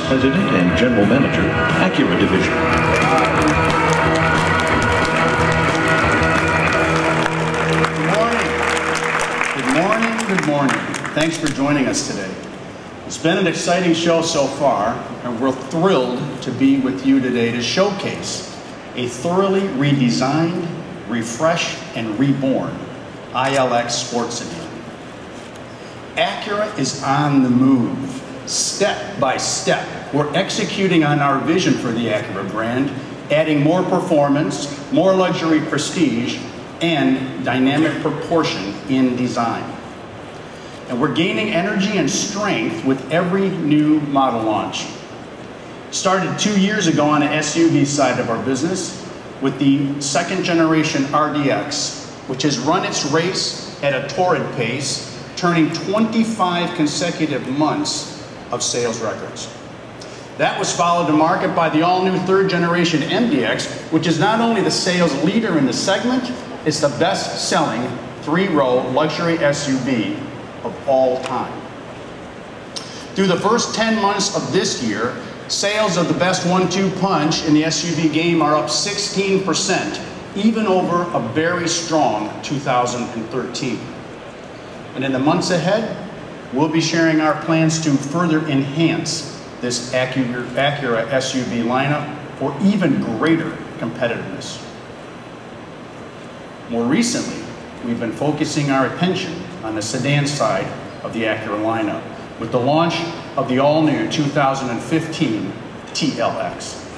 Vice President and General Manager, Acura Division. Good morning. Good morning. Good morning. Thanks for joining us today. It's been an exciting show so far, and we're thrilled to be with you today to showcase a thoroughly redesigned, refreshed, and reborn ILX Sports Sedan. Acura is on the move, step by step. We're executing on our vision for the Acura brand, adding more performance, more luxury prestige, and dynamic proportion in design. And we're gaining energy and strength with every new model launch. Started two years ago on the SUV side of our business with the second generation RDX, which has run its race at a torrid pace, turning 25 consecutive months of sales records. That was followed to market by the all new third generation MDX, which is not only the sales leader in the segment, it's the best selling three row luxury SUV of all time. Through the first 10 months of this year, sales of the best one two punch in the SUV game are up 16%, even over a very strong 2013. And in the months ahead, we'll be sharing our plans to further enhance this Acura, SUV lineup for even greater competitiveness. More recently, we've been focusing our attention on the sedan side of the Acura lineup with the launch of the all-new 2015 TLX.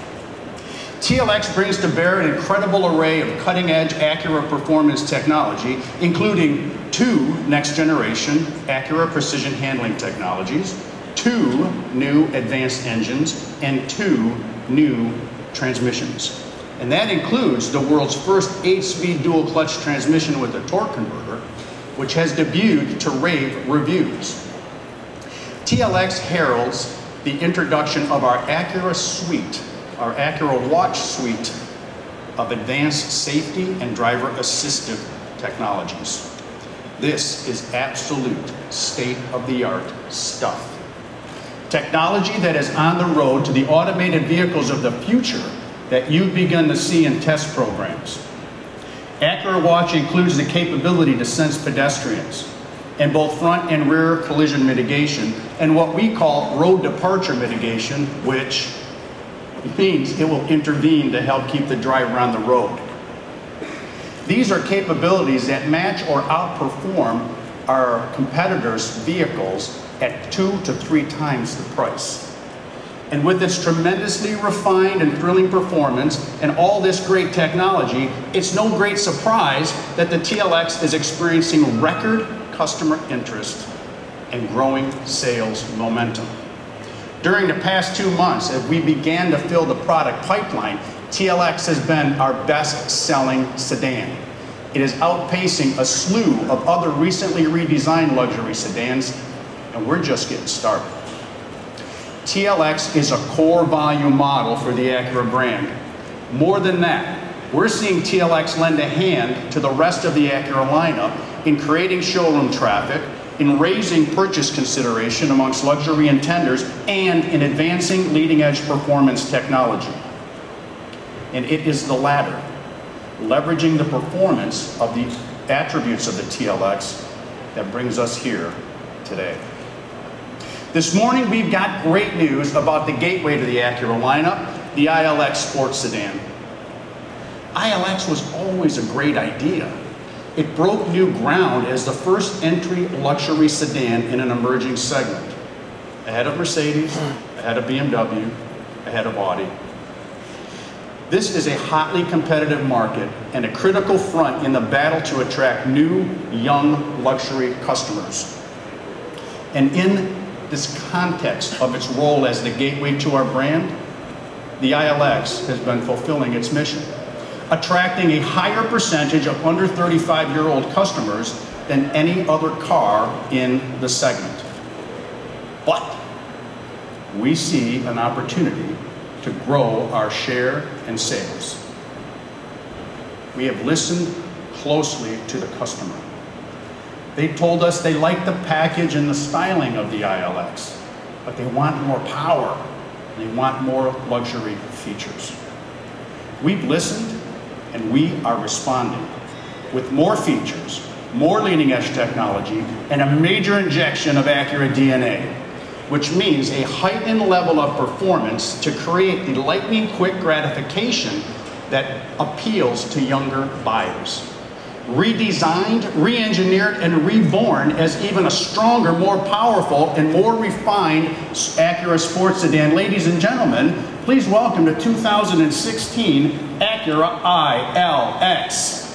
TLX brings to bear an incredible array of cutting-edge Acura performance technology, including two next-generation Acura precision handling technologies, two new advanced engines, and two new transmissions. And that includes the world's first 8-speed dual-clutch transmission with a torque converter, which has debuted to rave reviews. TLX heralds the introduction of our Acura suite, our Acura Watch suite of advanced safety and driver assistive technologies. This is absolute state-of-the-art stuff. Technology that is on the road to the automated vehicles of the future that you've begun to see in test programs. Acura Watch includes the capability to sense pedestrians and both front and rear collision mitigation and what we call road departure mitigation, which means it will intervene to help keep the driver on the road. These are capabilities that match or outperform our competitors' vehicles at two to three times the price. And with its tremendously refined and thrilling performance and all this great technology, it's no great surprise that the TLX is experiencing record customer interest and growing sales momentum. During the past two months, as we began to fill the product pipeline, TLX has been our best selling sedan. It is outpacing a slew of other recently redesigned luxury sedans, and we're just getting started. TLX is a core volume model for the Acura brand. More than that, we're seeing TLX lend a hand to the rest of the Acura lineup in creating showroom traffic, in raising purchase consideration amongst luxury intenders, and in advancing leading edge performance technology. And it is the latter, leveraging the performance of the attributes of the TLX, that brings us here today. This morning, we've got great news about the gateway to the Acura lineup, the ILX Sports Sedan. ILX was always a great idea. It broke new ground as the first entry luxury sedan in an emerging segment, ahead of Mercedes, ahead of BMW, ahead of Audi. This is a hotly competitive market and a critical front in the battle to attract new, young luxury customers. And in this context of its role as the gateway to our brand, the ILX has been fulfilling its mission, attracting a higher percentage of under 35 year old customers than any other car in the segment. But we see an opportunity to grow our share and sales. We have listened closely to the customer. They told us they like the package and the styling of the ILX. but they want more power. They want more luxury features. We've listened and we are responding with more features, more leading edge technology, and a major injection of Acura DNA, which means a heightened level of performance to create the lightning quick gratification that appeals to younger buyers. Redesigned, re engineered, and reborn as even a stronger, more powerful, and more refined Acura sports sedan. Ladies and gentlemen, please welcome the 2016 Acura ILX.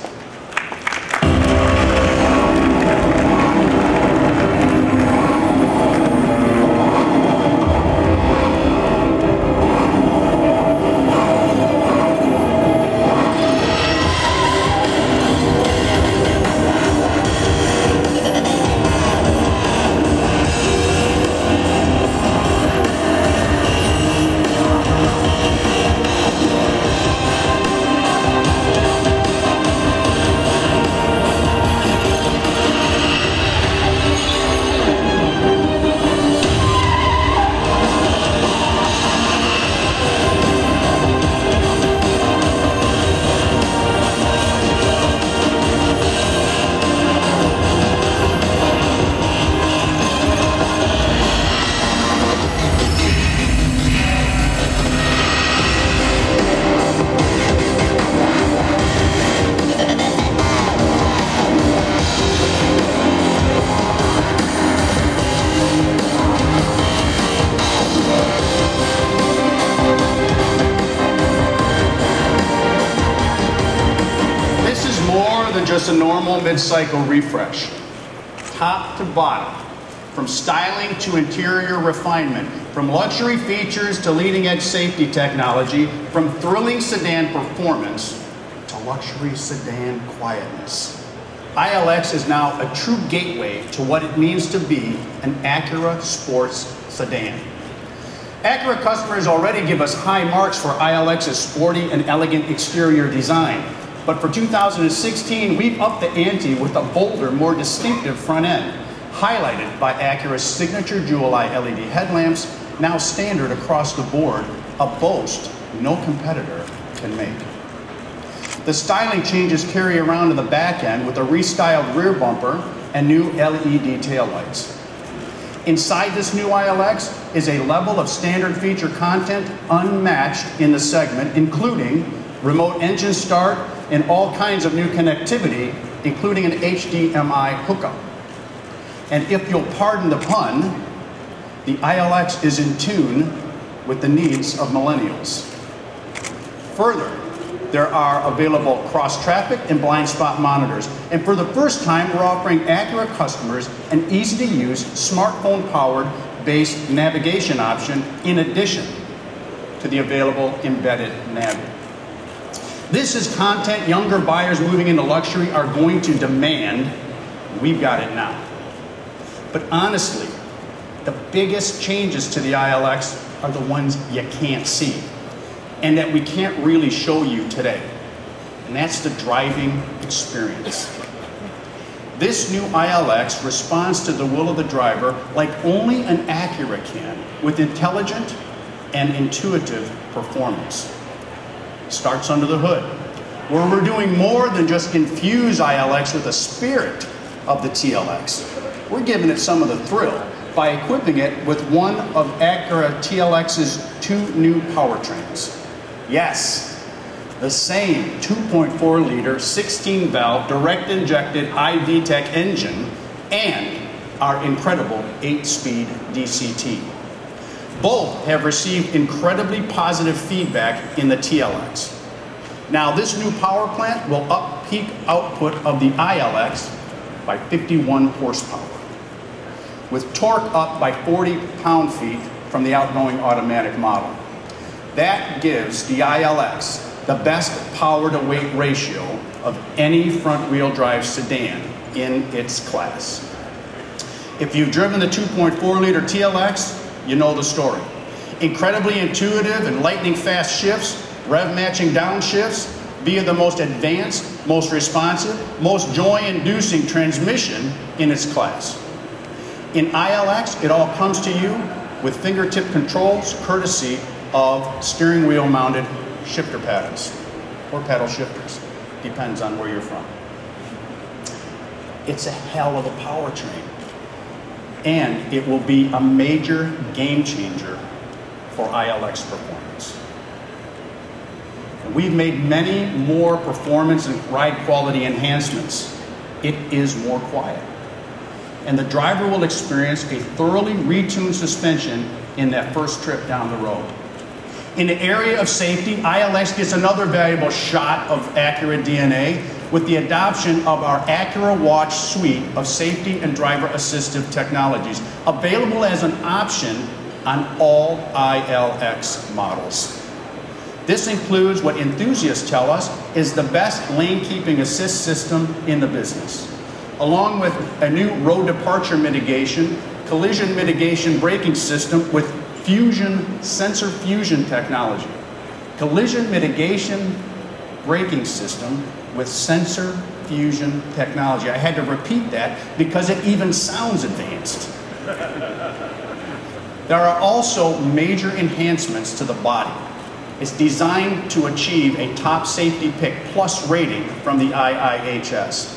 Normal mid-cycle refresh. Top to bottom, from styling to interior refinement, from luxury features to leading-edge safety technology, from thrilling sedan performance to luxury sedan quietness. ILX is now a true gateway to what it means to be an Acura sports sedan. Acura customers already give us high marks for ILX's sporty and elegant exterior design. But for 2016, we've upped the ante with a bolder, more distinctive front end, highlighted by Acura's signature Jewel Eye LED headlamps, now standard across the board, a boast no competitor can make. The styling changes carry around in the back end with a restyled rear bumper and new LED taillights. Inside this new ILX is a level of standard feature content unmatched in the segment, including remote engine start and all kinds of new connectivity, including an HDMI hookup. And if you'll pardon the pun, the ILX is in tune with the needs of millennials. Further, there are available cross traffic and blind spot monitors. And for the first time, we're offering Acura customers an easy to use smartphone powered based navigation option in addition to the available embedded nav. This is content younger buyers moving into luxury are going to demand. We've got it now. But honestly, the biggest changes to the ILX are the ones you can't see and that we can't really show you today. And that's the driving experience. This new ILX responds to the will of the driver like only an Acura can with intelligent and intuitive performance. Starts under the hood, where we're doing more than just infuse ILX with the spirit of the TLX. We're giving it some of the thrill by equipping it with one of Acura TLX's two new powertrains. Yes, the same 2.4 liter, 16 valve, direct injected iVTEC engine and our incredible 8 speed DCT. Both have received incredibly positive feedback in the TLX. Now, this new power plant will up peak output of the ILX by 51 horsepower, with torque up by 40 pound feet from the outgoing automatic model. That gives the ILX the best power to weight ratio of any front wheel drive sedan in its class. If you've driven the 2.4 liter TLX, you know the story. Incredibly intuitive and lightning fast shifts, rev matching downshifts via the most advanced, most responsive, most joy inducing transmission in its class. In ILX, it all comes to you with fingertip controls courtesy of steering wheel mounted shifter paddles or paddle shifters. Depends on where you're from. It's a hell of a powertrain. And it will be a major game changer for ILX performance. We've made many more performance and ride quality enhancements. It is more quiet. And the driver will experience a thoroughly retuned suspension in that first trip down the road. In the area of safety, ILX gets another valuable shot of Acura DNA with the adoption of our Acura Watch suite of safety and driver assistive technologies, available as an option on all ILX models. This includes what enthusiasts tell us is the best lane keeping assist system in the business, along with a new road departure mitigation, collision mitigation braking system with fusion, sensor fusion technology. Collision mitigation braking system with sensor fusion technology. I had to repeat that because it even sounds advanced. there are also major enhancements to the body. It's designed to achieve a top safety pick plus rating from the IIHS.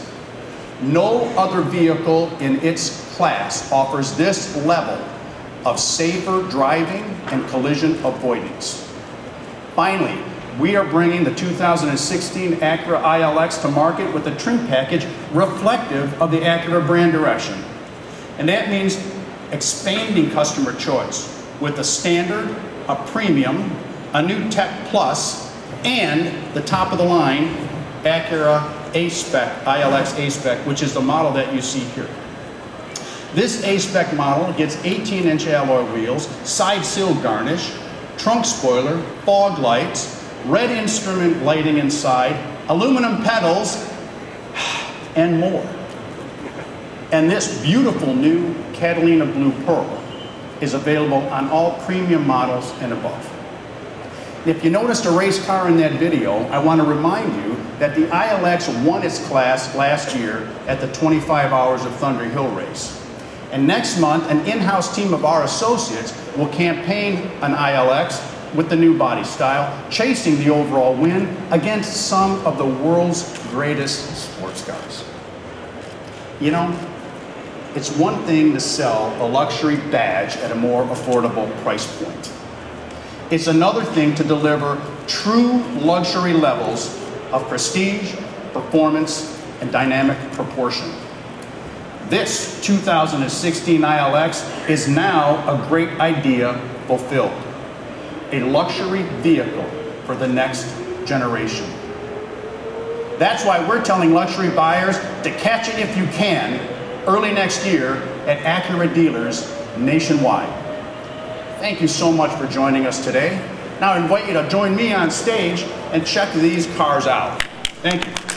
No other vehicle in its class offers this level of safer driving and collision avoidance. Finally, we are bringing the 2016 Acura ILX to market with a trim package reflective of the Acura brand direction. And that means expanding customer choice with a standard, a premium, a new Tech Plus, and the top of the line Acura A-Spec, ILX A-Spec, which is the model that you see here. This A-Spec model gets 18-inch alloy wheels, side sill garnish, trunk spoiler, fog lights, red instrument lighting inside, aluminum pedals, and more. And this beautiful new Catalina Blue Pearl is available on all premium models and above. If you noticed a race car in that video, I want to remind you that the ILX won its class last year at the 25 Hours of Thunderhill race. And next month, an in-house team of our associates will campaign an ILX with the new body style, chasing the overall win against some of the world's greatest sports cars. You know, it's one thing to sell a luxury badge at a more affordable price point. It's another thing to deliver true luxury levels of prestige, performance, and dynamic proportion. This 2016 ILX is now a great idea fulfilled. A luxury vehicle for the next generation. That's why we're telling luxury buyers to catch it if you can early next year at Acura dealers nationwide. Thank you so much for joining us today. Now I invite you to join me on stage and check these cars out. Thank you.